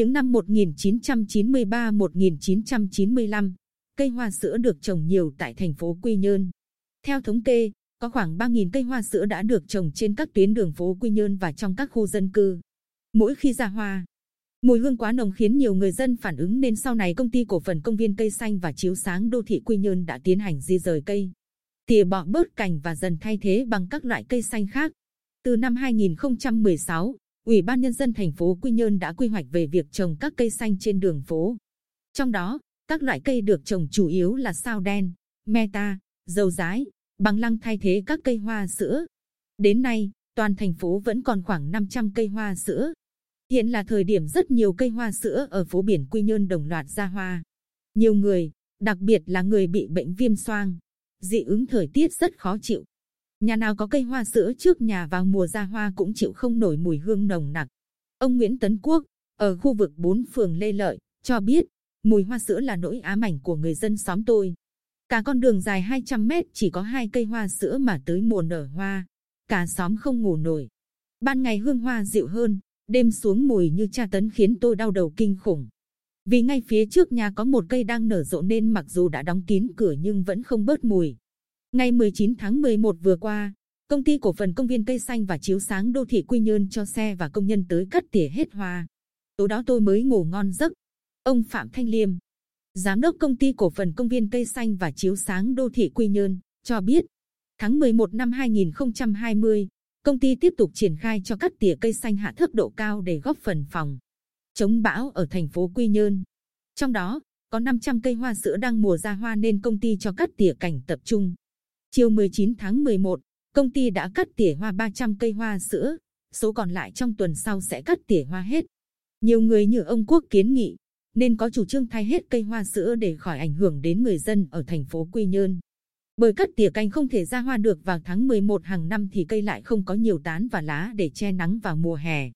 Những năm 1993-1995, cây hoa sữa được trồng nhiều tại thành phố Quy Nhơn. Theo thống kê, có khoảng 3.000 cây hoa sữa đã được trồng trên các tuyến đường phố Quy Nhơn và trong các khu dân cư. Mỗi khi ra hoa, mùi hương quá nồng khiến nhiều người dân phản ứng nên sau này công ty cổ phần công viên cây xanh và chiếu sáng đô thị Quy Nhơn đã tiến hành di rời cây, tỉa bỏ bớt cành và dần thay thế bằng các loại cây xanh khác. Từ năm 2016, Ủy ban Nhân dân thành phố Quy Nhơn đã quy hoạch về việc trồng các cây xanh trên đường phố. Trong đó, các loại cây được trồng chủ yếu là sao đen, meta, dầu rái, bằng lăng thay thế các cây hoa sữa. Đến nay, toàn thành phố vẫn còn khoảng 500 cây hoa sữa. Hiện là thời điểm rất nhiều cây hoa sữa ở phố biển Quy Nhơn đồng loạt ra hoa. Nhiều người, đặc biệt là người bị bệnh viêm xoang, dị ứng thời tiết rất khó chịu. Nhà nào có cây hoa sữa trước nhà vào mùa ra hoa cũng chịu không nổi mùi hương nồng nặc. Ông Nguyễn Tấn Quốc, ở khu vực 4 phường Lê Lợi, cho biết, mùi hoa sữa là nỗi ám ảnh của người dân xóm tôi. Cả con đường dài 200 mét chỉ có hai cây hoa sữa mà tới mùa nở hoa. Cả xóm không ngủ nổi. Ban ngày hương hoa dịu hơn, đêm xuống mùi như tra tấn khiến tôi đau đầu kinh khủng. Vì ngay phía trước nhà có một cây đang nở rộ nên mặc dù đã đóng kín cửa nhưng vẫn không bớt mùi. Ngày 19 tháng 11 vừa qua, công ty cổ phần công viên cây xanh và chiếu sáng đô thị Quy Nhơn cho xe và công nhân tới cắt tỉa hết hoa. Tối đó tôi mới ngủ ngon giấc. Ông Phạm Thanh Liêm, giám đốc công ty cổ phần công viên cây xanh và chiếu sáng đô thị Quy Nhơn, cho biết, tháng 11 năm 2020, công ty tiếp tục triển khai cho cắt tỉa cây xanh hạ thấp độ cao để góp phần phòng chống bão ở thành phố Quy Nhơn. Trong đó, có 500 cây hoa sữa đang mùa ra hoa nên công ty cho cắt tỉa cảnh tập trung. Chiều 19 tháng 11, công ty đã cắt tỉa hoa 300 cây hoa sữa, số còn lại trong tuần sau sẽ cắt tỉa hoa hết. Nhiều người như ông Quốc kiến nghị, nên có chủ trương thay hết cây hoa sữa để khỏi ảnh hưởng đến người dân ở thành phố Quy Nhơn. Bởi cắt tỉa cành không thể ra hoa được vào tháng 11 hàng năm thì cây lại không có nhiều tán và lá để che nắng vào mùa hè.